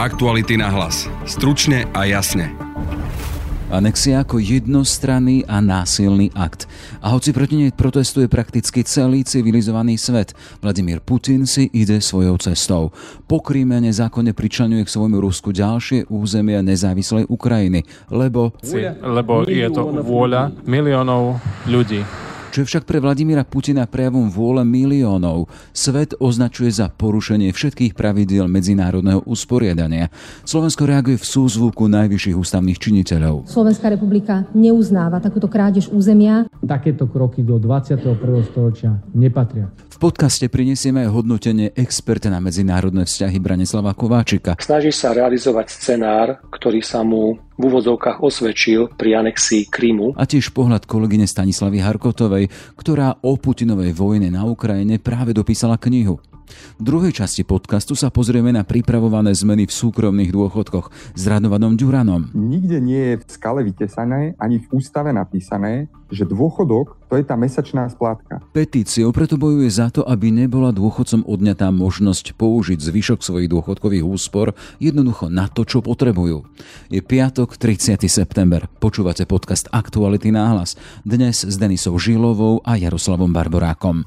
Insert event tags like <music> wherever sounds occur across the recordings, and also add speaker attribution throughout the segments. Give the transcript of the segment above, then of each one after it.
Speaker 1: Aktuality na hlas. Stručne a jasne.
Speaker 2: Anexia ako jednostranný a násilný akt. A hoci proti nej protestuje prakticky celý civilizovaný svet, Vladimír Putin si ide svojou cestou. Po Kríme nezákonne pričlenuje k svojmu Rusku ďalšie územia nezávislej Ukrajiny, lebo...
Speaker 3: Lebo je to vôľa miliónov ľudí
Speaker 2: čo je však pre Vladimíra Putina prejavom vôle miliónov. Svet označuje za porušenie všetkých pravidiel medzinárodného usporiadania. Slovensko reaguje v súzvuku najvyšších ústavných činiteľov.
Speaker 4: Slovenská republika neuznáva takúto krádež územia.
Speaker 5: Takéto kroky do 21. storočia nepatria.
Speaker 2: V podcaste prinesieme aj hodnotenie experta na medzinárodné vzťahy Branislava Kováčika.
Speaker 6: Snaží sa realizovať scenár, ktorý sa mu v úvodzovkách osvedčil pri anexii Krymu.
Speaker 2: A tiež pohľad kolegyne Stanislavy Harkotovej, ktorá o Putinovej vojne na Ukrajine práve dopísala knihu. V druhej časti podcastu sa pozrieme na pripravované zmeny v súkromných dôchodkoch s Radovanom Ďuranom.
Speaker 7: Nikde nie je v skale vytesané, ani v ústave napísané, že dôchodok to je tá mesačná splátka.
Speaker 2: Petíciou preto bojuje za to, aby nebola dôchodcom odňatá možnosť použiť zvyšok svojich dôchodkových úspor jednoducho na to, čo potrebujú. Je piatok, 30. september. Počúvate podcast Aktuality náhlas. Dnes s Denisou Žilovou a Jaroslavom Barborákom.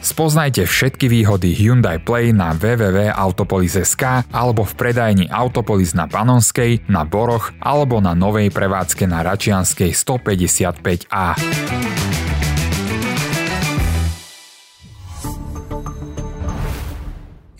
Speaker 8: Spoznajte všetky výhody Hyundai Play na www.autopolis.sk alebo v predajni Autopolis na Panonskej, na Boroch alebo na novej prevádzke na Račianskej 155A.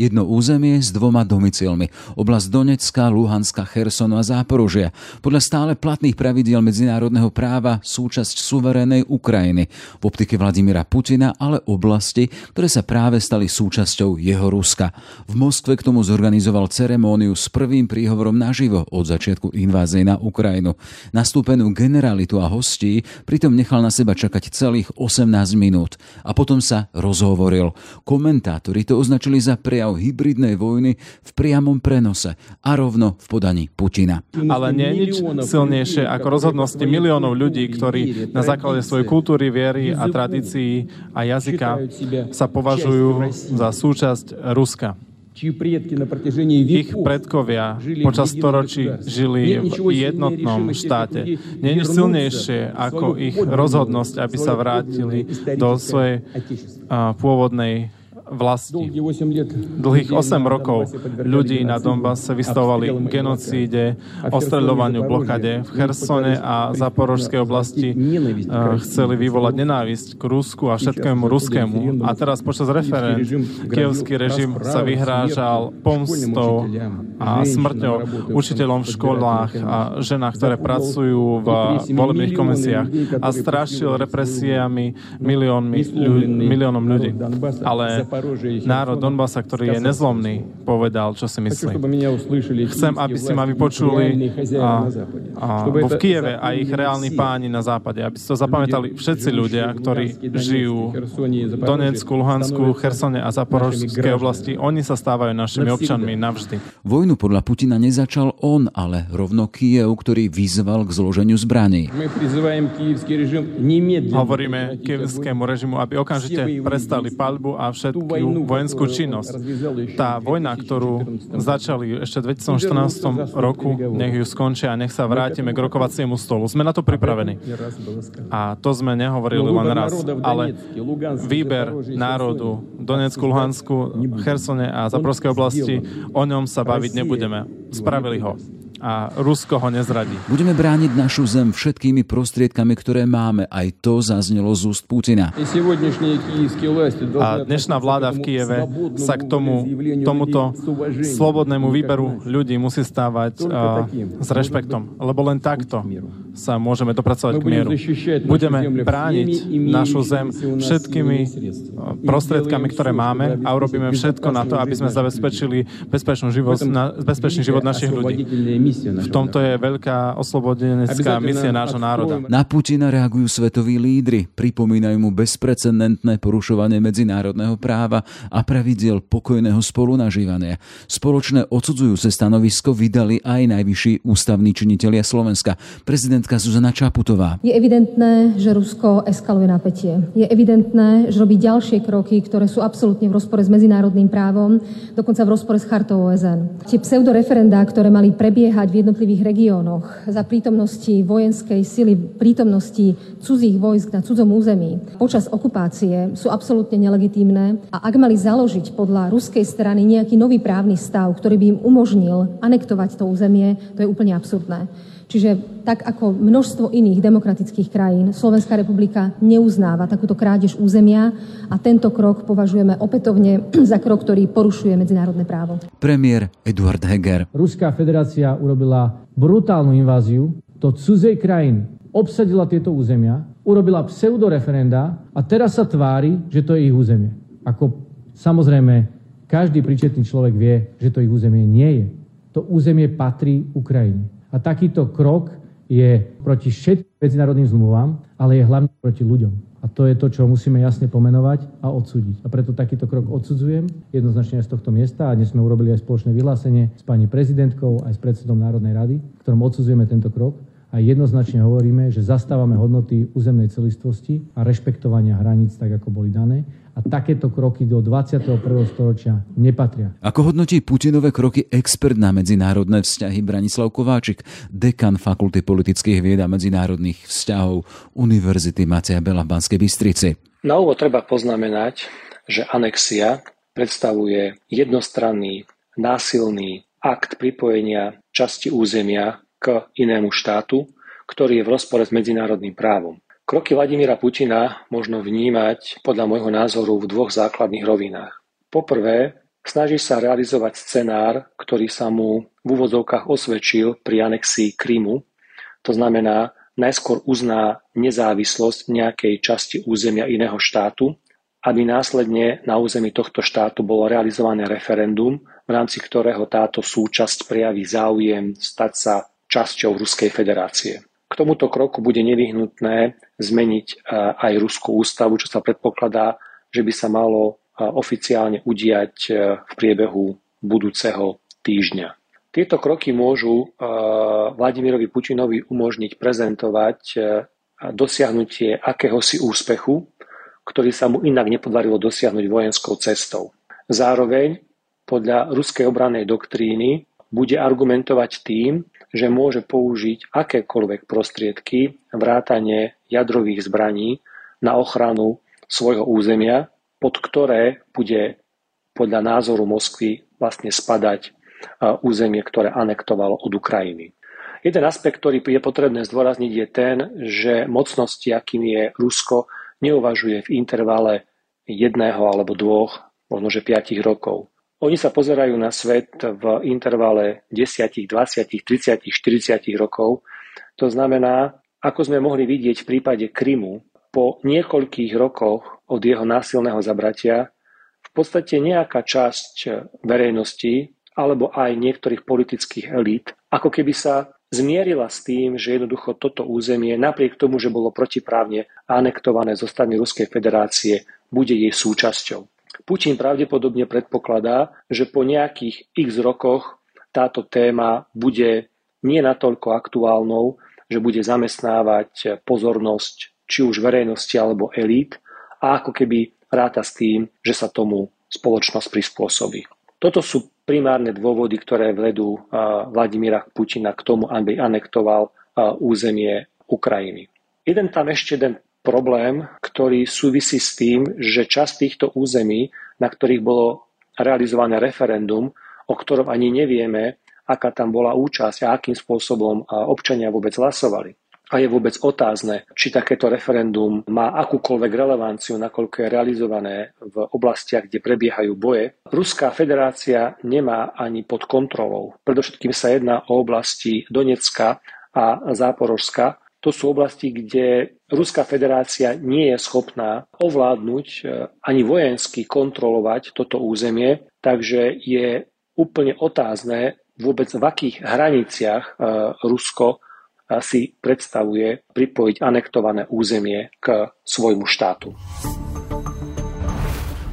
Speaker 2: Jedno územie s dvoma domicilmi. Oblasť Donecka, Luhanska, Chersonu a Záporožia. Podľa stále platných pravidiel medzinárodného práva súčasť suverénej Ukrajiny. V optike Vladimíra Putina ale oblasti, ktoré sa práve stali súčasťou jeho Ruska. V Moskve k tomu zorganizoval ceremóniu s prvým príhovorom naživo od začiatku invázie na Ukrajinu. Nastúpenú generalitu a hostí pritom nechal na seba čakať celých 18 minút. A potom sa rozhovoril. Komentátori to označili za prejav prejav hybridnej vojny v priamom prenose a rovno v podaní Putina.
Speaker 3: Ale nie je nič silnejšie ako rozhodnosti miliónov ľudí, ktorí na základe svojej kultúry, viery a tradícií a jazyka sa považujú za súčasť Ruska. Ich predkovia počas storočí žili v jednotnom štáte. Nie je silnejšie ako ich rozhodnosť, aby sa vrátili do svojej pôvodnej vlasti. Dlhých 8 rokov ľudí na Donbasse vystavovali genocíde, ostreľovaniu, blokade. V Chersone a Zaporožskej oblasti eh, chceli vyvolať nenávisť k Rusku a všetkému ruskému. A teraz počas referent kievský režim sa vyhrážal pomstou a smrťou učiteľom v školách a ženách, ktoré pracujú v volebných komisiách a strašil represiami miliónmi, miliónom ľudí. Ale národ Donbasa, ktorý je nezlomný, povedal, čo si myslí. Chcem, aby si ma vypočuli a, a v Kieve a ich reálni páni na západe, aby si to zapamätali všetci ľudia, ktorí žijú v Donecku, Luhansku, Chersone a Zaporožskej oblasti. Oni sa stávajú našimi občanmi navždy.
Speaker 2: Vojnu podľa Putina nezačal on, ale rovno Kiev, ktorý vyzval k zloženiu zbraní.
Speaker 3: Hovoríme kievskému režimu, aby okamžite prestali palbu a všetko vojenskú činnosť. Tá vojna, ktorú začali ešte v 2014 roku, nech ju skončia a nech sa vrátime k rokovaciemu stolu. Sme na to pripravení. A to sme nehovorili len raz, ale výber národu Donecku, Luhansku, Chersone a Zaporskej oblasti, o ňom sa baviť nebudeme. Spravili ho a Rusko ho nezradí.
Speaker 2: Budeme brániť našu zem všetkými prostriedkami, ktoré máme. Aj to zaznelo z úst Putina.
Speaker 3: A dnešná vláda v Kieve sa k tomu, tomuto slobodnému výberu ľudí musí stávať uh, s rešpektom. Lebo len takto sa môžeme dopracovať k mieru. Budeme brániť našu zem všetkými prostriedkami, ktoré máme a urobíme všetko na to, aby sme zabezpečili bezpečný život, na, bezpečný život našich ľudí. V tomto je veľká oslobodenecká misia nášho národa.
Speaker 2: Na Putina reagujú svetoví lídry, pripomínajú mu bezprecedentné porušovanie medzinárodného práva a pravidiel pokojného spolunažívania. Spoločné odsudzujúce stanovisko vydali aj najvyšší ústavní činitelia Slovenska. Prezidentka Zuzana Čaputová.
Speaker 4: Je evidentné, že Rusko eskaluje napätie. Je evidentné, že robí ďalšie kroky, ktoré sú absolútne v rozpore s medzinárodným právom, dokonca v rozpore s chartou OSN. Tie pseudoreferendá, ktoré mali prebiehať v jednotlivých regiónoch za prítomnosti vojenskej sily, prítomnosti cudzích vojsk na cudzom území počas okupácie sú absolútne nelegitímne a ak mali založiť podľa ruskej strany nejaký nový právny stav, ktorý by im umožnil anektovať to územie, to je úplne absurdné. Čiže tak ako množstvo iných demokratických krajín, Slovenská republika neuznáva takúto krádež územia a tento krok považujeme opätovne <clears throat> za krok, ktorý porušuje medzinárodné právo.
Speaker 2: Premiér Eduard Heger.
Speaker 5: Ruská federácia urobila brutálnu inváziu do cudzej krajiny. Obsadila tieto územia, urobila pseudoreferenda a teraz sa tvári, že to je ich územie. Ako samozrejme každý príčetný človek vie, že to ich územie nie je. To územie patrí Ukrajine. A takýto krok je proti všetkým medzinárodným zmluvám, ale je hlavne proti ľuďom. A to je to, čo musíme jasne pomenovať a odsúdiť. A preto takýto krok odsudzujem jednoznačne aj z tohto miesta. A dnes sme urobili aj spoločné vyhlásenie s pani prezidentkou aj s predsedom Národnej rady, ktorom odsudzujeme tento krok a jednoznačne hovoríme, že zastávame hodnoty územnej celistvosti a rešpektovania hraníc tak, ako boli dané a takéto kroky do 21. storočia nepatria.
Speaker 2: Ako hodnotí Putinové kroky expert na medzinárodné vzťahy Branislav Kováčik, dekan Fakulty politických vied a medzinárodných vzťahov Univerzity Macia Bela v Banskej Bystrici?
Speaker 6: Na úvod treba poznamenať, že anexia predstavuje jednostranný, násilný akt pripojenia časti územia k inému štátu, ktorý je v rozpore s medzinárodným právom. Kroky Vladimíra Putina možno vnímať podľa môjho názoru v dvoch základných rovinách. Poprvé, snaží sa realizovať scenár, ktorý sa mu v úvodzovkách osvedčil pri anexii Krymu. To znamená, najskôr uzná nezávislosť nejakej časti územia iného štátu, aby následne na území tohto štátu bolo realizované referendum, v rámci ktorého táto súčasť prejaví záujem stať sa časťou Ruskej federácie. K tomuto kroku bude nevyhnutné zmeniť e, aj Ruskú ústavu, čo sa predpokladá, že by sa malo e, oficiálne udiať e, v priebehu budúceho týždňa. Tieto kroky môžu Vladimirovi Putinovi umožniť prezentovať dosiahnutie akéhosi úspechu, ktorý sa mu inak nepodarilo dosiahnuť vojenskou cestou. Zároveň podľa ruskej obrannej doktríny bude argumentovať tým, že môže použiť akékoľvek prostriedky vrátane jadrových zbraní na ochranu svojho územia, pod ktoré bude podľa názoru Moskvy vlastne spadať územie, ktoré anektovalo od Ukrajiny. Jeden aspekt, ktorý je potrebné zdôrazniť, je ten, že mocnosti, akým je Rusko, neuvažuje v intervale jedného alebo dvoch, možno že piatich rokov. Oni sa pozerajú na svet v intervale 10, 20, 30, 40 rokov. To znamená, ako sme mohli vidieť v prípade Krymu, po niekoľkých rokoch od jeho násilného zabratia, v podstate nejaká časť verejnosti alebo aj niektorých politických elít, ako keby sa zmierila s tým, že jednoducho toto územie, napriek tomu, že bolo protiprávne anektované zo strany Ruskej federácie, bude jej súčasťou. Putin pravdepodobne predpokladá, že po nejakých x rokoch táto téma bude nie natoľko aktuálnou, že bude zamestnávať pozornosť či už verejnosti alebo elít a ako keby ráta s tým, že sa tomu spoločnosť prispôsobí. Toto sú primárne dôvody, ktoré vedú Vladimíra Putina k tomu, aby anektoval územie Ukrajiny. Jeden tam ešte jeden problém, ktorý súvisí s tým, že časť týchto území, na ktorých bolo realizované referendum, o ktorom ani nevieme, aká tam bola účasť a akým spôsobom občania vôbec hlasovali. A je vôbec otázne, či takéto referendum má akúkoľvek relevanciu, nakoľko je realizované v oblastiach, kde prebiehajú boje. Ruská federácia nemá ani pod kontrolou. Predovšetkým sa jedná o oblasti Donecka a Záporožska, to sú oblasti, kde Ruská federácia nie je schopná ovládnuť e, ani vojensky kontrolovať toto územie, takže je úplne otázne, vôbec v akých hraniciach Rusko si predstavuje pripojiť anektované územie k svojmu štátu.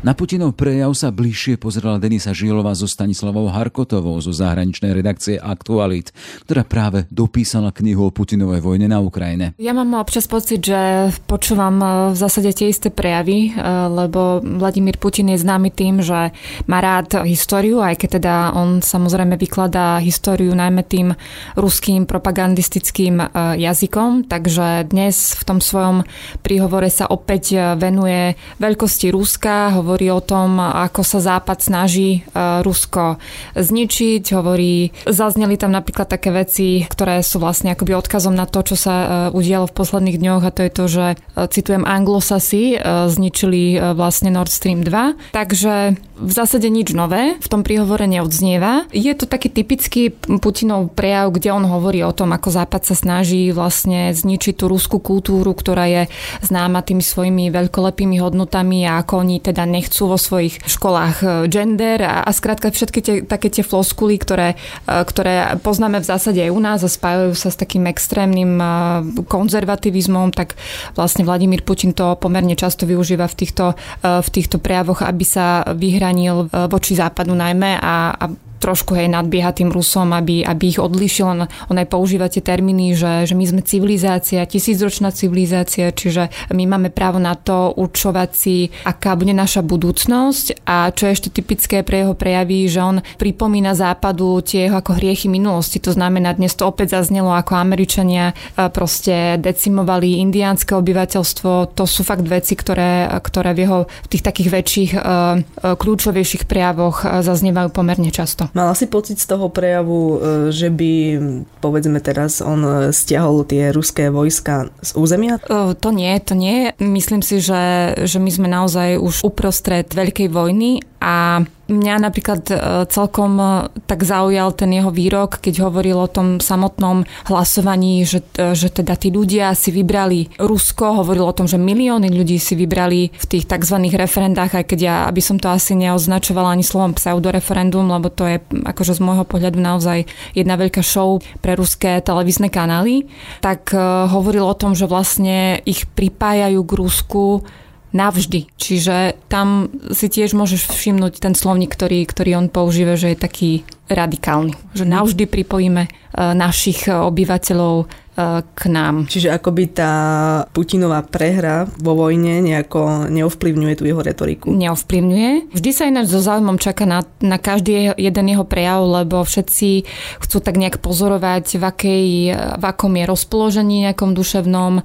Speaker 2: Na Putinov prejav sa bližšie pozrela Denisa Žilová so Stanislavou Harkotovou zo zahraničnej redakcie Aktualit, ktorá práve dopísala knihu o Putinovej vojne na Ukrajine.
Speaker 9: Ja mám občas pocit, že počúvam e, v zásade tie isté prejavy, e, lebo Vladimír Putin je známy tým, že má rád históriu, aj keď teda on samozrejme vykladá históriu najmä tým ruským propagandistickým e, jazykom, takže dnes v tom svojom príhovore sa opäť venuje veľkosti Ruska, hovorí o tom, ako sa Západ snaží e, Rusko zničiť, hovorí, zazneli tam napríklad také veci, ktoré sú vlastne akoby odkazom na to, čo sa e, udialo v posledných dňoch a to je to, že e, citujem Anglosasi zničili vlastne Nord Stream 2. Takže v zásade nič nové v tom príhovore neodznieva. Je to taký typický Putinov prejav, kde on hovorí o tom, ako Západ sa snaží vlastne zničiť tú ruskú kultúru, ktorá je známa tými svojimi veľkolepými hodnotami a ako oni teda nech chcú vo svojich školách e, gender a, a skrátka všetky tie, také tie floskuly, ktoré, e, ktoré poznáme v zásade aj u nás a spájajú sa s takým extrémnym e, konzervativizmom, tak vlastne Vladimír Putin to pomerne často využíva v týchto, v týchto prejavoch, aby sa vyhranil voči západu najmä a, a trošku hej nadbieha tým Rusom, aby, aby ich odlišil. On, on aj používa tie termíny, že, že my sme civilizácia, tisícročná civilizácia, čiže my máme právo na to určovať si, aká bude naša budúcnosť a čo je ešte typické pre jeho prejavy, že on pripomína západu tie jeho ako hriechy minulosti. To znamená, dnes to opäť zaznelo, ako Američania e, proste decimovali indiánske obyvateľstvo. To sú fakt veci, ktoré, ktoré v jeho v tých takých väčších, e, e, kľúčovejších prejavoch zaznievajú pomerne často.
Speaker 10: Mal si pocit z toho prejavu, e, že by, povedzme teraz, on e, stiahol tie ruské vojska z územia?
Speaker 9: E, to nie, to nie. Myslím si, že, že my sme naozaj už uprostred veľkej vojny a mňa napríklad e, celkom e, tak zaujal ten jeho výrok, keď hovoril o tom samotnom hlasovaní, že, e, že teda tí ľudia si vybrali Rusko, hovoril o tom, že milióny ľudí si vybrali v tých tzv. referendách, aj keď ja, aby som to asi neoznačovala ani slovom pseudoreferendum, lebo to je akože z môjho pohľadu naozaj jedna veľká show pre ruské televízne kanály, tak hovoril o tom, že vlastne ich pripájajú k Rusku navždy. Čiže tam si tiež môžeš všimnúť ten slovník, ktorý, ktorý on používa, že je taký radikálny. Že navždy pripojíme e, našich obyvateľov k nám.
Speaker 10: Čiže akoby tá Putinová prehra vo vojne nejako neovplyvňuje tú jeho retoriku?
Speaker 9: Neovplyvňuje. Vždy sa ináč so záujmom čaká na, na každý jeden jeho prejav, lebo všetci chcú tak nejak pozorovať, v, akej, v akom je rozpoložení nejakom duševnom, e,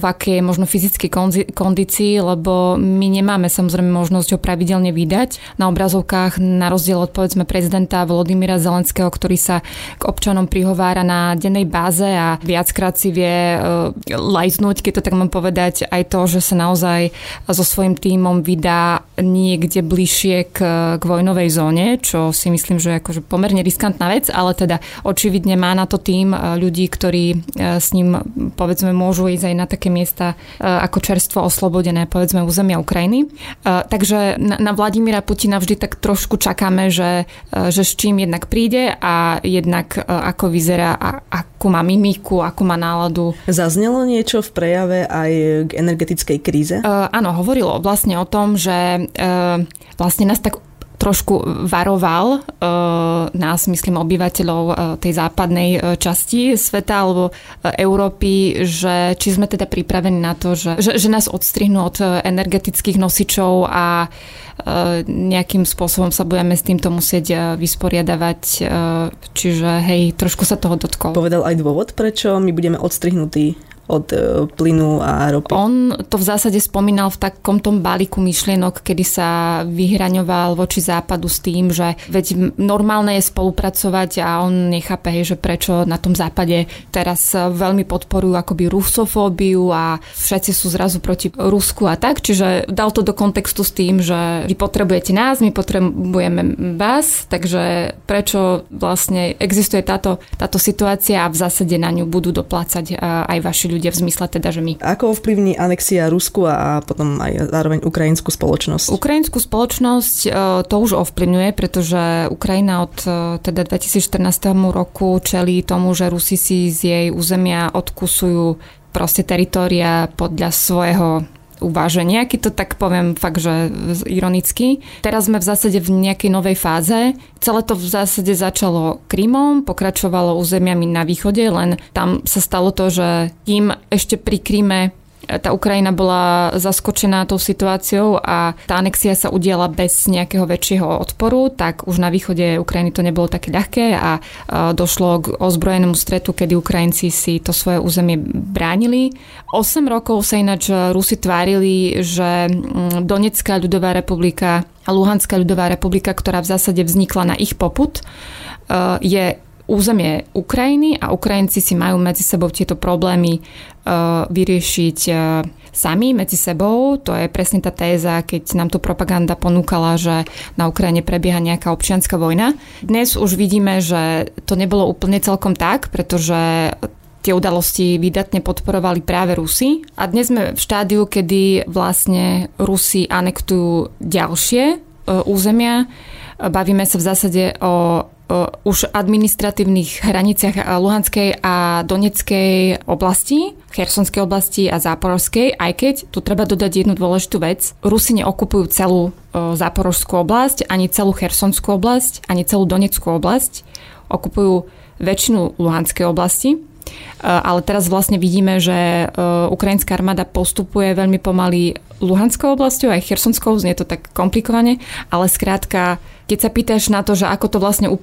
Speaker 9: v akej možno fyzickej kondícii, lebo my nemáme samozrejme možnosť ho pravidelne vydať na obrazovkách, na rozdiel od povedzme prezidenta Volodymyra Zelenského, ktorý sa k občanom prihovára na dennej báze a viackrát si vie uh, lajznúť, keď to tak mám povedať, aj to, že sa naozaj so svojím tímom vydá niekde bližšie k, k vojnovej zóne, čo si myslím, že je akože pomerne riskantná vec, ale teda očividne má na to tým uh, ľudí, ktorí uh, s ním povedzme môžu ísť aj na také miesta ako čerstvo oslobodené povedzme územia Ukrajiny. Takže na, na Vladimíra Putina vždy tak trošku čakáme, že, že s čím jednak príde a jednak ako vyzerá a akú má mimiku, ako má náladu.
Speaker 10: Zaznelo niečo v prejave aj k energetickej kríze?
Speaker 9: Uh, áno, hovorilo vlastne o tom, že uh, vlastne nás tak trošku varoval uh, nás, myslím, obyvateľov uh, tej západnej uh, časti sveta alebo Európy, že či sme teda pripravení na to, že, že, že nás odstrihnú od energetických nosičov a nejakým spôsobom sa budeme s týmto musieť vysporiadavať. Čiže hej, trošku sa toho dotkol.
Speaker 10: Povedal aj dôvod, prečo my budeme odstrihnutí od e, plynu a ropy.
Speaker 9: On to v zásade spomínal v takom tom balíku myšlienok, kedy sa vyhraňoval voči západu s tým, že veď normálne je spolupracovať a on nechápe, že prečo na tom západe teraz veľmi podporujú akoby rusofóbiu a všetci sú zrazu proti Rusku a tak. Čiže dal to do kontextu s tým, že vy potrebujete nás, my potrebujeme vás, takže prečo vlastne existuje táto, táto situácia a v zásade na ňu budú doplácať aj vaši ľudia ľudia v zmysle teda, že my.
Speaker 10: Ako ovplyvní anexia Rusku a potom aj zároveň ukrajinskú spoločnosť?
Speaker 9: Ukrajinskú spoločnosť e, to už ovplyvňuje, pretože Ukrajina od e, teda 2014 roku čelí tomu, že Rusi si z jej územia odkusujú proste teritória podľa svojho uváženia, keď to tak poviem fakt, že ironicky. Teraz sme v zásade v nejakej novej fáze. Celé to v zásade začalo Krymom, pokračovalo územiami na východe, len tam sa stalo to, že kým ešte pri Kryme tá Ukrajina bola zaskočená tou situáciou a tá anexia sa udiala bez nejakého väčšieho odporu, tak už na východe Ukrajiny to nebolo také ľahké a došlo k ozbrojenému stretu, kedy Ukrajinci si to svoje územie bránili. 8 rokov sa ináč Rusi tvárili, že mm, Donetská ľudová republika a Luhanská ľudová republika, ktorá v zásade vznikla na ich poput, je územie Ukrajiny a Ukrajinci si majú medzi sebou tieto problémy uh, vyriešiť uh, sami medzi sebou. To je presne tá téza, keď nám tu propaganda ponúkala, že na Ukrajine prebieha nejaká občianská vojna. Dnes už vidíme, že to nebolo úplne celkom tak, pretože tie udalosti vydatne podporovali práve Rusi. A dnes sme v štádiu, kedy vlastne Rusi anektujú ďalšie uh, územia. Bavíme sa v zásade o už administratívnych hraniciach Luhanskej a Doneckej oblasti, Chersonskej oblasti a Záporovskej, aj keď tu treba dodať jednu dôležitú vec. Rusi neokupujú celú Záporožskú oblasť, ani celú Chersonskú oblasť, ani celú Doneckú oblasť. Okupujú väčšinu Luhanskej oblasti. Ale teraz vlastne vidíme, že ukrajinská armáda postupuje veľmi pomaly Luhanskou oblasťou, aj Chersonskou, znie to tak komplikovane, ale skrátka keď sa pýtaš na to, že ako to vlastne e,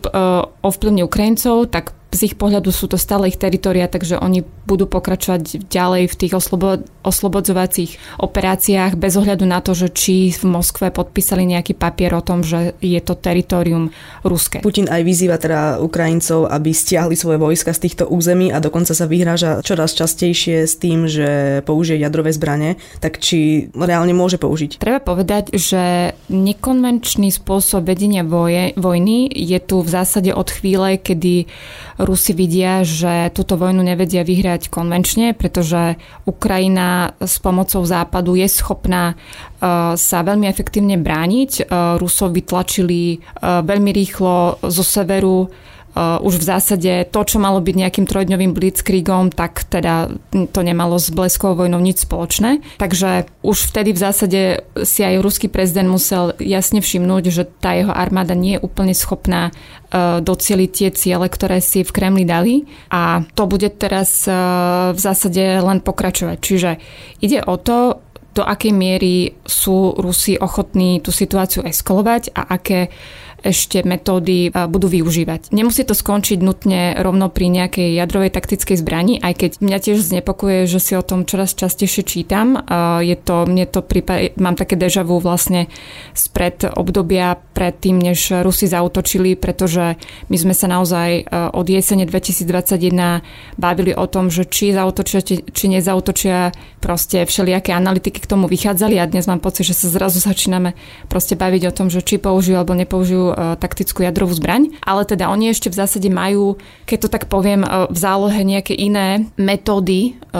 Speaker 9: ovplyvní Ukrajincov, tak z ich pohľadu sú to stále ich teritoria, takže oni budú pokračovať ďalej v tých oslobo- oslobodzovacích operáciách bez ohľadu na to, že či v Moskve podpísali nejaký papier o tom, že je to teritorium ruské.
Speaker 10: Putin aj vyzýva teda Ukrajincov, aby stiahli svoje vojska z týchto území a dokonca sa vyhráža čoraz častejšie s tým, že použije jadrové zbranie, tak či reálne môže použiť?
Speaker 9: Treba povedať, že nekonvenčný spôsob vedenia voje, vojny je tu v zásade od chvíle, kedy Rusi vidia, že túto vojnu nevedia vyhrať konvenčne, pretože Ukrajina s pomocou západu je schopná e, sa veľmi efektívne brániť. E, Rusov vytlačili e, veľmi rýchlo zo severu už v zásade to, čo malo byť nejakým trojdňovým blitzkriegom, tak teda to nemalo s bleskovou vojnou nič spoločné. Takže už vtedy v zásade si aj ruský prezident musel jasne všimnúť, že tá jeho armáda nie je úplne schopná uh, docieliť tie ciele, ktoré si v Kremli dali a to bude teraz uh, v zásade len pokračovať. Čiže ide o to, do akej miery sú Rusi ochotní tú situáciu eskalovať a aké ešte metódy budú využívať. Nemusí to skončiť nutne rovno pri nejakej jadrovej taktickej zbrani, aj keď mňa tiež znepokuje, že si o tom čoraz častejšie čítam. Je to, mne to prípad, mám také deja vu vlastne spred obdobia predtým, než Rusi zautočili, pretože my sme sa naozaj od jesene 2021 bavili o tom, že či zautočia, či nezautočia, proste všelijaké analytiky k tomu vychádzali a dnes mám pocit, že sa zrazu začíname proste baviť o tom, že či použijú alebo nepoužijú taktickú jadrovú zbraň, ale teda oni ešte v zásade majú, keď to tak poviem, e, v zálohe nejaké iné metódy e,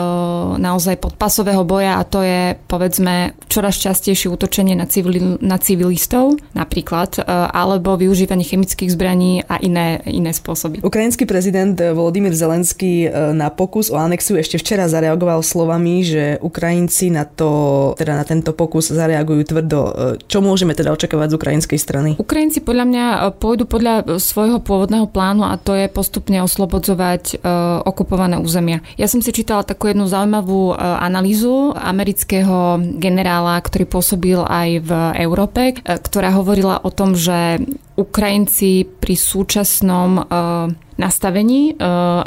Speaker 9: naozaj podpasového boja a to je povedzme čoraz častejšie útočenie na, civili, na civilistov napríklad, alebo využívanie chemických zbraní a iné, iné spôsoby.
Speaker 10: Ukrajinský prezident Volodymyr Zelenský na pokus o anexiu ešte včera zareagoval slovami, že Ukrajinci na to, teda na tento pokus zareagujú tvrdo. Čo môžeme teda očakávať z ukrajinskej strany?
Speaker 9: Ukrajinci podľa podľa mňa e, pôjdu podľa e, svojho pôvodného plánu a to je postupne oslobodzovať uh, okupované územia. Ja som si čítala takú jednu zaujímavú uh, analýzu amerického generála, ktorý pôsobil aj v Európe, ktorá hovorila o tom, že Ukrajinci pri súčasnom nastavení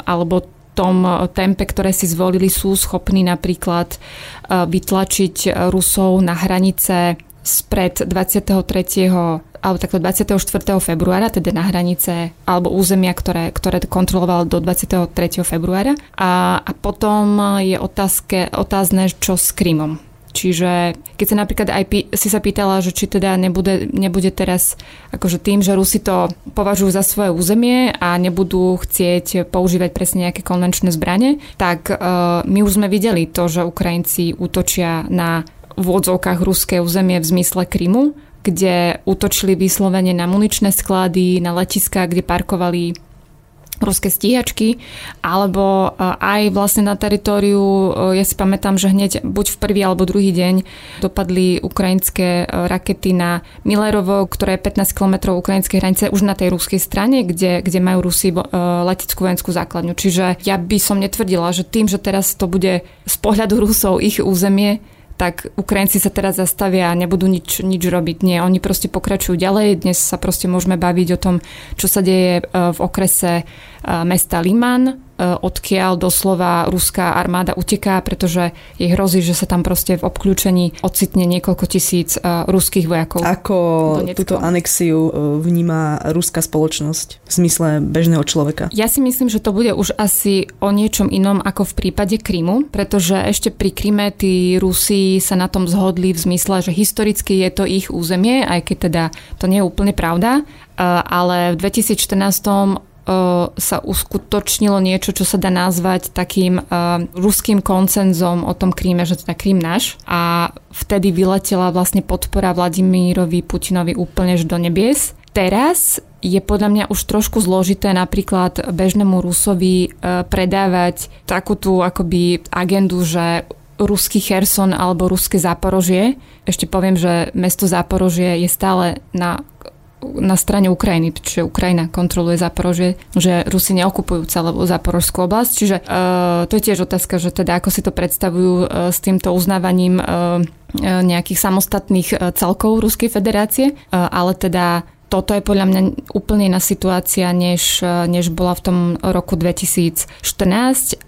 Speaker 9: alebo tom tempe, ktoré si zvolili, sú schopní napríklad vytlačiť Rusov na hranice spred 23 alebo takto 24. februára, teda na hranice alebo územia, ktoré, ktoré kontroloval do 23. februára. A, a potom je otázke, otázne, čo s Krymom. Čiže keď sa napríklad aj pí, si sa pýtala, že či teda nebude, nebude teraz akože tým, že Rusi to považujú za svoje územie a nebudú chcieť používať presne nejaké konvenčné zbranie, tak uh, my už sme videli to, že Ukrajinci útočia na vôdzovkách ruské územie v zmysle Krymu, kde útočili vyslovene na muničné sklady, na letiska, kde parkovali ruské stíhačky, alebo e, aj vlastne na teritóriu, e, ja si pamätám, že hneď buď v prvý alebo druhý deň dopadli ukrajinské e, rakety na Milerovo, ktoré je 15 km ukrajinskej hranice, už na tej ruskej strane, kde, kde majú Rusi leteckú vojenskú základňu. Čiže ja by som netvrdila, že tým, že teraz to bude z pohľadu Rusov ich územie, tak Ukrajinci sa teraz zastavia a nebudú nič, nič robiť. Nie, oni proste pokračujú ďalej. Dnes sa proste môžeme baviť o tom, čo sa deje v okrese mesta Liman, e, odkiaľ doslova ruská armáda uteká, pretože jej hrozí, že sa tam proste v obklúčení ocitne niekoľko tisíc e, ruských vojakov.
Speaker 10: Ako túto anexiu e, vníma ruská spoločnosť v zmysle bežného človeka?
Speaker 9: Ja si myslím, že to bude už asi o niečom inom ako v prípade Krymu, pretože ešte pri Kryme tí Rusi sa na tom zhodli v zmysle, že historicky je to ich územie, aj keď teda to nie je úplne pravda, ale v 2014 sa uskutočnilo niečo, čo sa dá nazvať takým uh, ruským koncenzom o tom Kríme, že teda Krím náš. A vtedy vyletela vlastne podpora Vladimírovi Putinovi úplne do nebies. Teraz je podľa mňa už trošku zložité napríklad bežnému Rusovi uh, predávať takú tú akoby agendu, že ruský Cherson alebo ruské Záporožie. Ešte poviem, že mesto Záporožie je stále na na strane Ukrajiny, čiže Ukrajina kontroluje Zaporožie, že Rusi neokupujú celú Zaporožskú oblasť. Čiže uh, to je tiež otázka, že teda ako si to predstavujú uh, s týmto uznávaním uh, nejakých samostatných uh, celkov Ruskej federácie, uh, ale teda toto je podľa mňa úplne iná situácia, než, než bola v tom roku 2014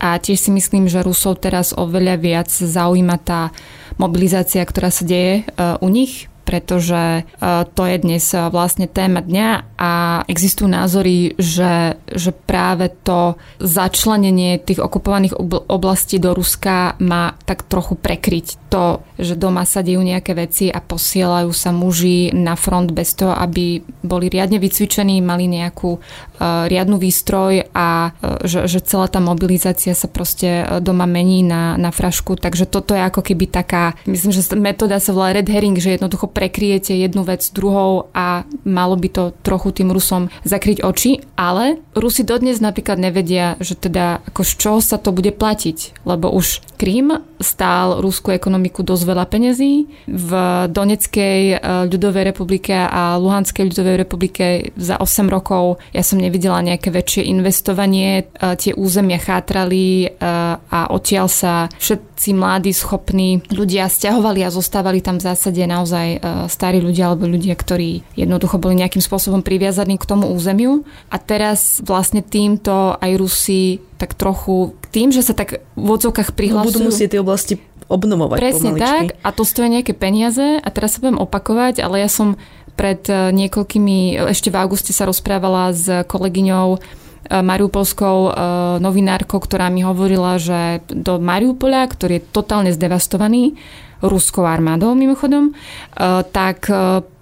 Speaker 9: a tiež si myslím, že Rusov teraz oveľa viac zaujíma tá mobilizácia, ktorá sa deje u nich, pretože e, to je dnes e, vlastne téma dňa a existujú názory, že, že práve to začlenenie tých okupovaných oblastí do Ruska má tak trochu prekryť to, že doma sa dejú nejaké veci a posielajú sa muži na front bez toho, aby boli riadne vycvičení, mali nejakú uh, riadnu výstroj a že, že celá tá mobilizácia sa proste doma mení na, na frašku. Takže toto je ako keby taká, myslím, že metóda sa volá red herring, že jednoducho prekriete jednu vec druhou a malo by to trochu tým Rusom zakryť oči, ale Rusi dodnes napríklad nevedia, že teda ako z čoho sa to bude platiť, lebo už Krím stál rúskú ekonomiku dosť veľa peniazí. V Doneckej eh, ľudovej republike a Luhanskej ľudovej republike za 8 rokov ja som nevidela nejaké väčšie investovanie. Eh, tie územia chátrali eh, a odtiaľ sa všetci mladí, schopní ľudia stiahovali a zostávali tam v zásade naozaj starí ľudia alebo ľudia, ktorí jednoducho boli nejakým spôsobom priviazaní k tomu územiu. A teraz vlastne týmto aj Rusi tak trochu tým, že sa tak v odzokách prihlasujú.
Speaker 10: No, budú musieť tie oblasti obnovovať
Speaker 9: Presne pomaličky. tak a to stojí nejaké peniaze a teraz sa budem opakovať, ale ja som pred eh, niekoľkými, ešte v auguste sa rozprávala s kolegyňou Mariupolskou eh, novinárkou, ktorá mi hovorila, že do Mariupola, ktorý je totálne zdevastovaný ruskou armádou mimochodom, tak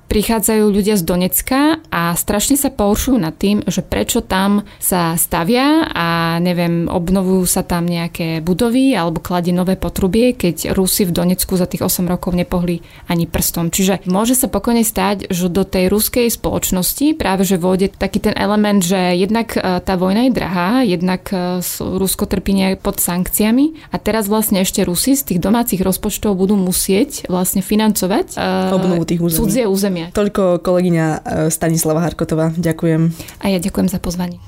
Speaker 9: prichádzajú ľudia z Donecka a strašne sa poršujú nad tým, že prečo tam sa stavia a neviem, obnovujú sa tam nejaké budovy alebo kladie nové potrubie, keď Rusi v Donecku za tých 8 rokov nepohli ani prstom. Čiže môže sa pokojne stať, že do tej ruskej spoločnosti práve že vôjde taký ten element, že jednak e, tá vojna je drahá, jednak e, Rusko trpí pod sankciami a teraz vlastne ešte Rusi z tých domácich rozpočtov budú musieť vlastne financovať
Speaker 10: uh, obnovu tých území.
Speaker 9: cudzie územie územie.
Speaker 10: Toľko kolegyňa e, Stanislava Harkotová. Ďakujem.
Speaker 9: A ja ďakujem za pozvanie.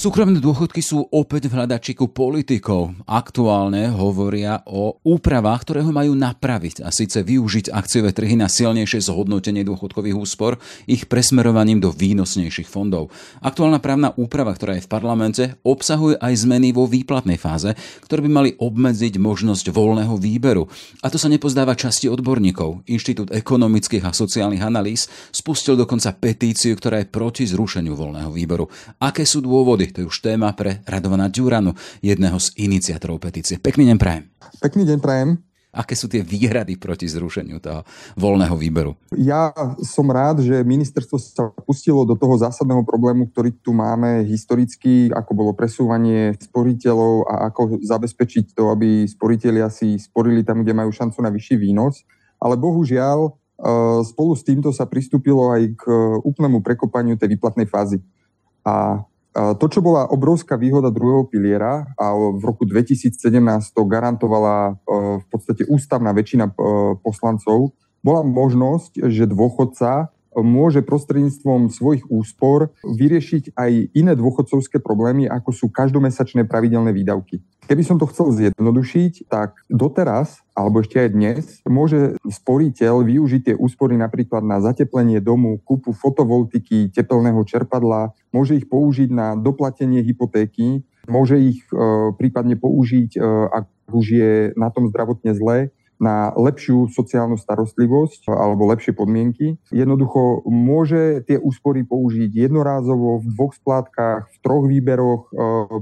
Speaker 2: Súkromné dôchodky sú opäť v hľadačiku politikov. Aktuálne hovoria o úpravách, ktoré ho majú napraviť a síce využiť akciové trhy na silnejšie zhodnotenie dôchodkových úspor ich presmerovaním do výnosnejších fondov. Aktuálna právna úprava, ktorá je v parlamente, obsahuje aj zmeny vo výplatnej fáze, ktoré by mali obmedziť možnosť voľného výberu. A to sa nepozdáva časti odborníkov. Inštitút ekonomických a sociálnych analýz spustil dokonca petíciu, ktorá je proti zrušeniu voľného výberu. Aké sú dôvody? To je už téma pre Radovana Ďuranu, jedného z iniciátorov petície. Pekný deň prajem.
Speaker 7: Pekný deň prajem.
Speaker 2: Aké sú tie výhrady proti zrušeniu toho voľného výberu?
Speaker 7: Ja som rád, že ministerstvo sa pustilo do toho zásadného problému, ktorý tu máme historicky, ako bolo presúvanie sporiteľov a ako zabezpečiť to, aby sporiteľia si sporili tam, kde majú šancu na vyšší výnos. Ale bohužiaľ, e, spolu s týmto sa pristúpilo aj k úplnému prekopaniu tej výplatnej fázy. A to, čo bola obrovská výhoda druhého piliera a v roku 2017 to garantovala e, v podstate ústavná väčšina e, poslancov, bola možnosť, že dôchodca môže prostredníctvom svojich úspor vyriešiť aj iné dôchodcovské problémy, ako sú každomesačné pravidelné výdavky. Keby som to chcel zjednodušiť, tak doteraz, alebo ešte aj dnes, môže sporiteľ využiť tie úspory napríklad na zateplenie domu, kúpu fotovoltiky, tepelného čerpadla, môže ich použiť na doplatenie hypotéky, môže ich e, prípadne použiť, e, ak už je na tom zdravotne zle, na lepšiu sociálnu starostlivosť alebo lepšie podmienky. Jednoducho môže tie úspory použiť jednorázovo v dvoch splátkach, v troch výberoch, e,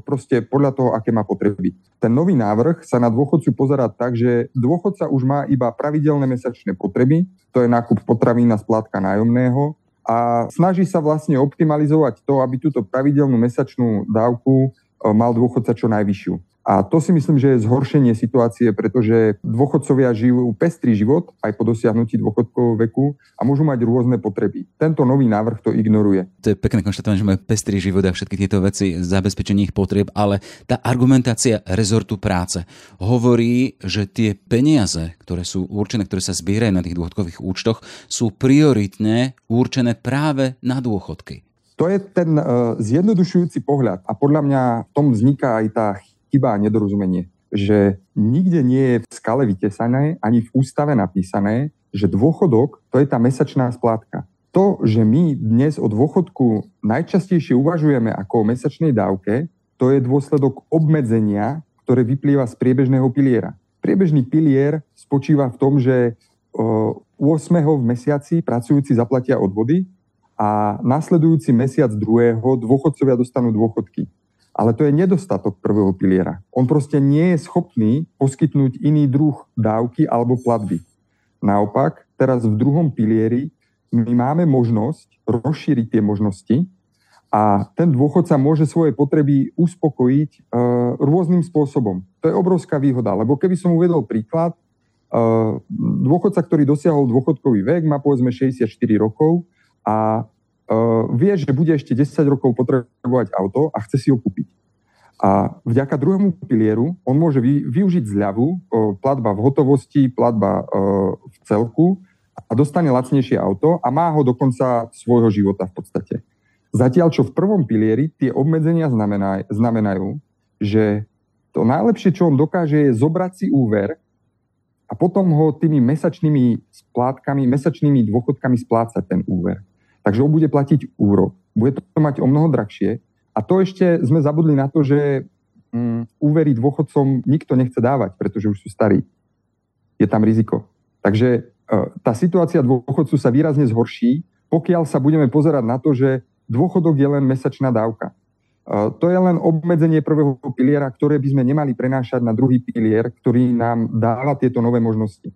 Speaker 7: proste podľa toho, aké má potreby. Ten nový návrh sa na dôchodcu pozerá tak, že dôchodca už má iba pravidelné mesačné potreby, to je nákup potravín a splátka nájomného a snaží sa vlastne optimalizovať to, aby túto pravidelnú mesačnú dávku e, mal dôchodca čo najvyššiu. A to si myslím, že je zhoršenie situácie, pretože dôchodcovia žijú pestrý život aj po dosiahnutí dôchodkového veku a môžu mať rôzne potreby. Tento nový návrh to ignoruje.
Speaker 2: To je pekné konštatovanie, že majú pestrý život a všetky tieto veci, zabezpečenie ich potrieb, ale tá argumentácia rezortu práce hovorí, že tie peniaze, ktoré sú určené, ktoré sa zbierajú na tých dôchodkových účtoch, sú prioritne určené práve na dôchodky.
Speaker 7: To je ten uh, zjednodušujúci pohľad a podľa mňa v tom vzniká aj tá chyba a nedorozumenie, že nikde nie je v skale vytesané ani v ústave napísané, že dôchodok to je tá mesačná splátka. To, že my dnes o dôchodku najčastejšie uvažujeme ako o mesačnej dávke, to je dôsledok obmedzenia, ktoré vyplýva z priebežného piliera. Priebežný pilier spočíva v tom, že 8. v mesiaci pracujúci zaplatia odvody a nasledujúci mesiac druhého dôchodcovia dostanú dôchodky. Ale to je nedostatok prvého piliera. On proste nie je schopný poskytnúť iný druh dávky alebo platby. Naopak, teraz v druhom pilieri my máme možnosť rozšíriť tie možnosti a ten dôchodca môže svoje potreby uspokojiť e, rôznym spôsobom. To je obrovská výhoda, lebo keby som uvedol príklad, e, dôchodca, ktorý dosiahol dôchodkový vek, má povedzme 64 rokov a vie, že bude ešte 10 rokov potrebovať auto a chce si ho kúpiť. A vďaka druhému pilieru on môže vy, využiť zľavu, platba v hotovosti, platba v celku a dostane lacnejšie auto a má ho do konca svojho života v podstate. Zatiaľ, čo v prvom pilieri tie obmedzenia znamenaj, znamenajú, že to najlepšie, čo on dokáže, je zobrať si úver a potom ho tými mesačnými splátkami, mesačnými dôchodkami splácať ten úver. Takže on bude platiť úrok. Bude to mať o mnoho drahšie. A to ešte sme zabudli na to, že um, úvery dôchodcom nikto nechce dávať, pretože už sú starí. Je tam riziko. Takže uh, tá situácia dôchodcu sa výrazne zhorší, pokiaľ sa budeme pozerať na to, že dôchodok je len mesačná dávka. Uh, to je len obmedzenie prvého piliera, ktoré by sme nemali prenášať na druhý pilier, ktorý nám dáva tieto nové možnosti.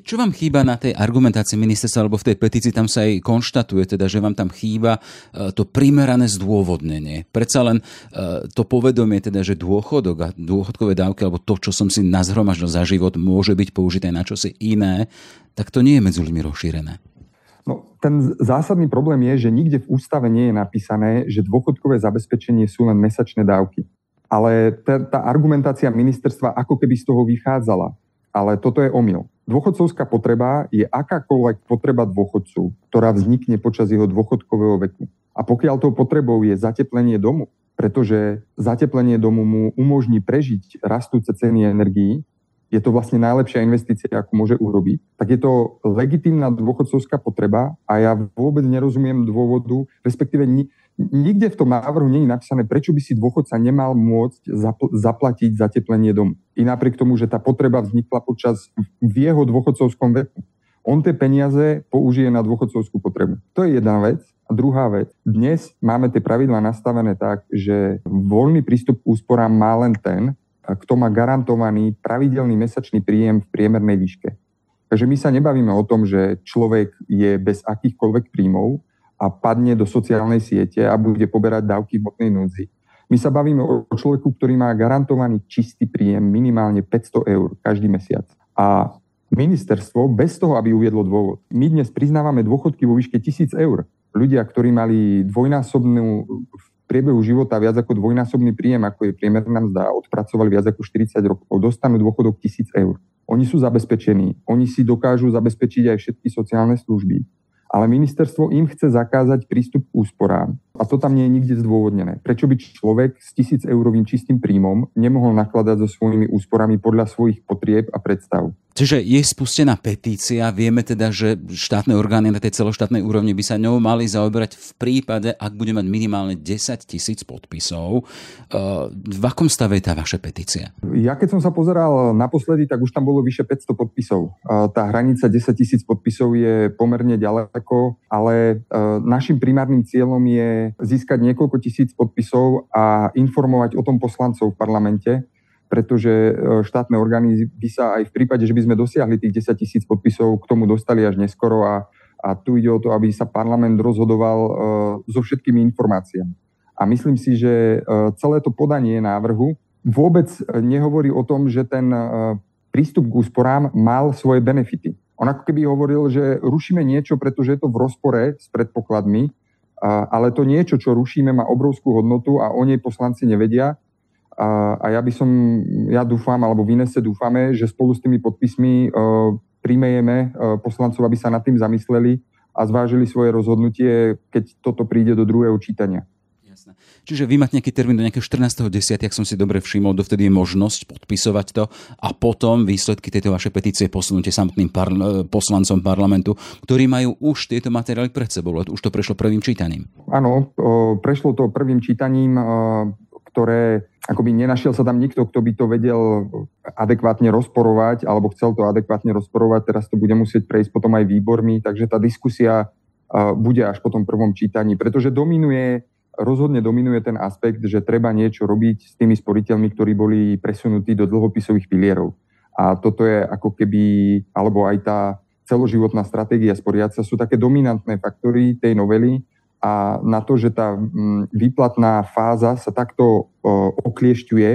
Speaker 2: Čo vám chýba na tej argumentácii ministerstva, alebo v tej petícii tam sa aj konštatuje, teda, že vám tam chýba e, to primerané zdôvodnenie. Predsa len e, to povedomie, teda, že dôchodok a dôchodkové dávky, alebo to, čo som si nazhromaždil za život, môže byť použité na čosi iné, tak to nie je medzi ľuďmi rozšírené.
Speaker 7: No, ten zásadný problém je, že nikde v ústave nie je napísané, že dôchodkové zabezpečenie sú len mesačné dávky. Ale tá, tá argumentácia ministerstva ako keby z toho vychádzala. Ale toto je omyl. Dôchodcovská potreba je akákoľvek potreba dôchodcu, ktorá vznikne počas jeho dôchodkového veku. A pokiaľ tou potrebou je zateplenie domu, pretože zateplenie domu mu umožní prežiť rastúce ceny energií, je to vlastne najlepšia investícia, ako môže urobiť, tak je to legitímna dôchodcovská potreba a ja vôbec nerozumiem dôvodu, respektíve nikde v tom návrhu nie je napísané, prečo by si dôchodca nemal môcť zapl- zaplatiť zateplenie domu. I napriek tomu, že tá potreba vznikla počas v jeho dôchodcovskom veku. On tie peniaze použije na dôchodcovskú potrebu. To je jedna vec. A druhá vec, dnes máme tie pravidla nastavené tak, že voľný prístup k úsporám má len ten, kto má garantovaný pravidelný mesačný príjem v priemernej výške. Takže my sa nebavíme o tom, že človek je bez akýchkoľvek príjmov a padne do sociálnej siete a bude poberať dávky hmotnej núdzi. My sa bavíme o človeku, ktorý má garantovaný čistý príjem minimálne 500 eur každý mesiac. A ministerstvo bez toho, aby uviedlo dôvod. My dnes priznávame dôchodky vo výške 1000 eur. Ľudia, ktorí mali dvojnásobnú v priebehu života viac ako dvojnásobný príjem, ako je priemerná mzda, odpracovali viac ako 40 rokov, dostanú dôchodok 1000 eur. Oni sú zabezpečení, oni si dokážu zabezpečiť aj všetky sociálne služby ale ministerstvo im chce zakázať prístup k úsporám. A to tam nie je nikde zdôvodnené. Prečo by človek s tisíc eurovým čistým príjmom nemohol nakladať so svojimi úsporami podľa svojich potrieb a predstav?
Speaker 2: Čiže je spustená petícia, vieme teda, že štátne orgány na tej celoštátnej úrovni by sa ňou mali zaoberať v prípade, ak bude mať minimálne 10 tisíc podpisov. V akom stave je tá vaša petícia?
Speaker 7: Ja keď som sa pozeral naposledy, tak už tam bolo vyše 500 podpisov. Tá hranica 10 tisíc podpisov je pomerne ďaleko, ale našim primárnym cieľom je získať niekoľko tisíc podpisov a informovať o tom poslancov v parlamente, pretože e, štátne orgány by sa aj v prípade, že by sme dosiahli tých 10 tisíc podpisov, k tomu dostali až neskoro a, a tu ide o to, aby sa parlament rozhodoval uh, so všetkými informáciami. A myslím si, že uh, celé to podanie návrhu vôbec nehovorí o tom, že ten prístup k úsporám mal svoje benefity. On ako keby hovoril, že rušíme niečo, pretože je to v rozpore s predpokladmi, ale to niečo, čo rušíme, má obrovskú hodnotu a o nej poslanci nevedia a, ja by som, ja dúfam, alebo v Inese dúfame, že spolu s tými podpismi uh, primejeme uh, poslancov, aby sa nad tým zamysleli a zvážili svoje rozhodnutie, keď toto príde do druhého čítania.
Speaker 2: Jasné. Čiže vy máte nejaký termín do nejakého 14.10., ak som si dobre všimol, dovtedy je možnosť podpisovať to a potom výsledky tejto vašej petície posunúte samotným par- poslancom parlamentu, ktorí majú už tieto materiály pred sebou. Už to prešlo prvým čítaním.
Speaker 7: Áno, prešlo to prvým čítaním ktoré akoby nenašiel sa tam nikto, kto by to vedel adekvátne rozporovať alebo chcel to adekvátne rozporovať. Teraz to bude musieť prejsť potom aj výbormi, takže tá diskusia bude až po tom prvom čítaní, pretože dominuje, rozhodne dominuje ten aspekt, že treba niečo robiť s tými sporiteľmi, ktorí boli presunutí do dlhopisových pilierov. A toto je ako keby, alebo aj tá celoživotná stratégia sporiaca sú také dominantné faktory tej novely, a na to, že tá mm, výplatná fáza sa takto okliešťuje,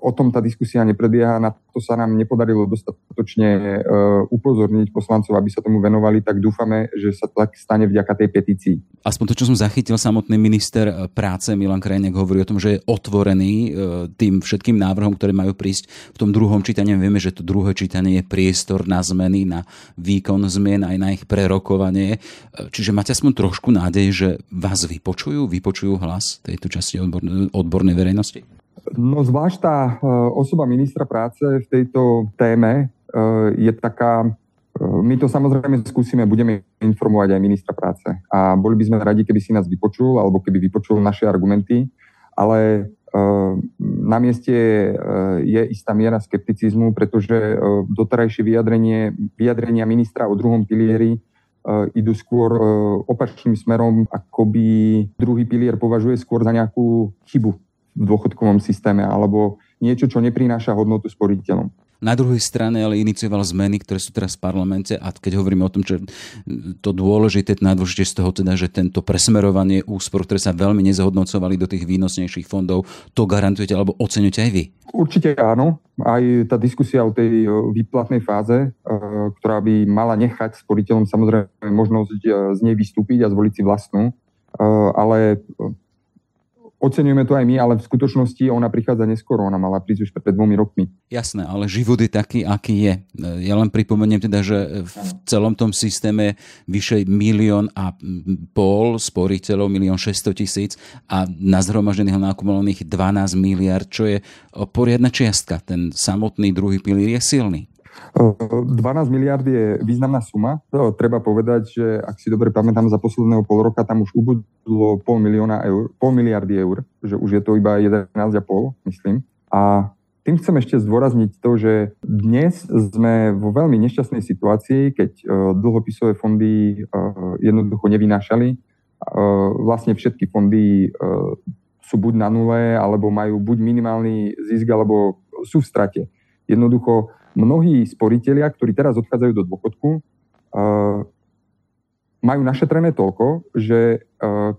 Speaker 7: o tom tá diskusia neprebieha, na to sa nám nepodarilo dostatočne upozorniť poslancov, aby sa tomu venovali, tak dúfame, že sa tak stane vďaka tej petícii.
Speaker 2: Aspoň to, čo som zachytil, samotný minister práce Milan Krajnek hovorí o tom, že je otvorený tým všetkým návrhom, ktoré majú prísť v tom druhom čítaní. Vieme, že to druhé čítanie je priestor na zmeny, na výkon zmien, aj na ich prerokovanie. Čiže máte aspoň trošku nádej, že vás vypočujú, vypočujú hlas tejto časti odbornej verejnosti?
Speaker 7: No zvlášť tá e, osoba ministra práce v tejto téme e, je taká, e, my to samozrejme skúsime, budeme informovať aj ministra práce. A boli by sme radi, keby si nás vypočul alebo keby vypočul naše argumenty, ale na mieste je istá miera skepticizmu, pretože doterajšie vyjadrenie, vyjadrenia ministra o druhom pilieri idú skôr opačným smerom, ako by druhý pilier považuje skôr za nejakú chybu v dôchodkovom systéme alebo niečo, čo neprináša hodnotu sporiteľom.
Speaker 2: Na druhej strane ale inicioval zmeny, ktoré sú teraz v parlamente a keď hovoríme o tom, že to dôležité, najdôležitejšie z toho teda, že tento presmerovanie úspor, ktoré sa veľmi nezhodnocovali do tých výnosnejších fondov, to garantujete alebo oceňujete aj vy?
Speaker 7: Určite áno. Aj tá diskusia o tej výplatnej fáze, e, ktorá by mala nechať sporiteľom samozrejme možnosť e, z nej vystúpiť a zvoliť si vlastnú, e, ale Oceňujeme to aj my, ale v skutočnosti ona prichádza neskoro, ona mala prísť už pred dvomi rokmi.
Speaker 2: Jasné, ale život je taký, aký je. Ja len pripomeniem teda, že v celom tom systéme vyše milión a pol sporiteľov, milión 600 tisíc a na zhromaždených nakumulovaných 12 miliard, čo je poriadna čiastka. Ten samotný druhý pilier je silný.
Speaker 7: 12 miliard je významná suma. Treba povedať, že ak si dobre pamätám, za posledného pol roka tam už ubudlo pol milióna eur, pol miliardy eur, že už je to iba 11,5, myslím. A Tým chcem ešte zdôrazniť to, že dnes sme vo veľmi nešťastnej situácii, keď dlhopisové fondy jednoducho nevynášali. Vlastne všetky fondy sú buď na nule, alebo majú buď minimálny zisk, alebo sú v strate. Jednoducho mnohí sporiteľia, ktorí teraz odchádzajú do dôchodku, majú našetrené toľko, že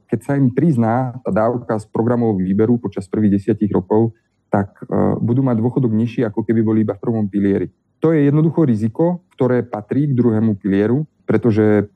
Speaker 7: keď sa im prizná tá dávka z programov výberu počas prvých desiatich rokov, tak uh, budú mať dôchodok nižší, ako keby boli iba v prvom pilieri. To je jednoducho riziko, ktoré patrí k druhému pilieru, pretože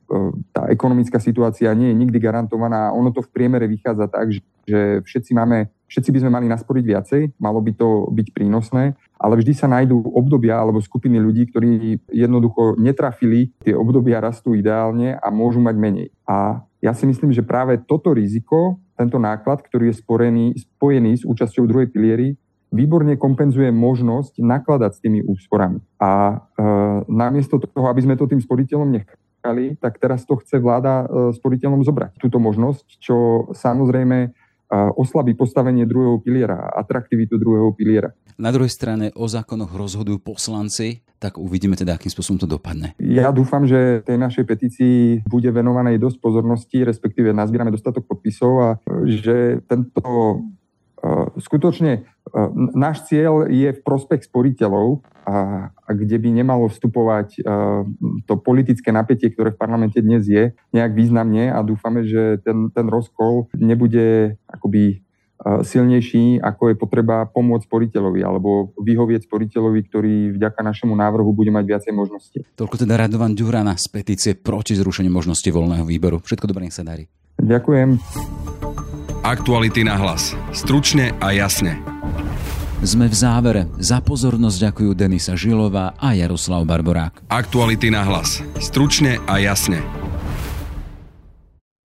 Speaker 7: tá ekonomická situácia nie je nikdy garantovaná. Ono to v priemere vychádza tak, že všetci, máme, všetci by sme mali nasporiť viacej, malo by to byť prínosné, ale vždy sa nájdú obdobia alebo skupiny ľudí, ktorí jednoducho netrafili, tie obdobia rastú ideálne a môžu mať menej. A ja si myslím, že práve toto riziko, tento náklad, ktorý je spojený, spojený s účasťou druhej piliery, výborne kompenzuje možnosť nakladať s tými úsporami. A e, namiesto toho, aby sme to tým sporiteľom nechali, tak teraz to chce vláda e, sporiteľom zobrať. Túto možnosť, čo samozrejme oslabí postavenie druhého piliera, atraktivitu druhého piliera.
Speaker 2: Na druhej strane o zákonoch rozhodujú poslanci, tak uvidíme teda, akým spôsobom to dopadne.
Speaker 7: Ja dúfam, že tej našej petícii bude venovanej dosť pozornosti, respektíve nazbierame dostatok podpisov a že tento skutočne náš cieľ je v prospech sporiteľov, a, a kde by nemalo vstupovať to politické napätie, ktoré v parlamente dnes je, nejak významne a dúfame, že ten, ten rozkol nebude akoby silnejší, ako je potreba pomôcť sporiteľovi alebo vyhovieť sporiteľovi, ktorý vďaka našemu návrhu bude mať viacej možností.
Speaker 2: Toľko teda Radovan Ďurana z petície proti zrušeniu možnosti voľného výberu. Všetko dobré, nech sa darí.
Speaker 7: Ďakujem.
Speaker 1: Aktuality na hlas. Stručne a jasne.
Speaker 2: Sme v závere. Za pozornosť ďakujú Denisa Žilová a Jaroslav Barborák.
Speaker 1: Aktuality na hlas. Stručne a jasne.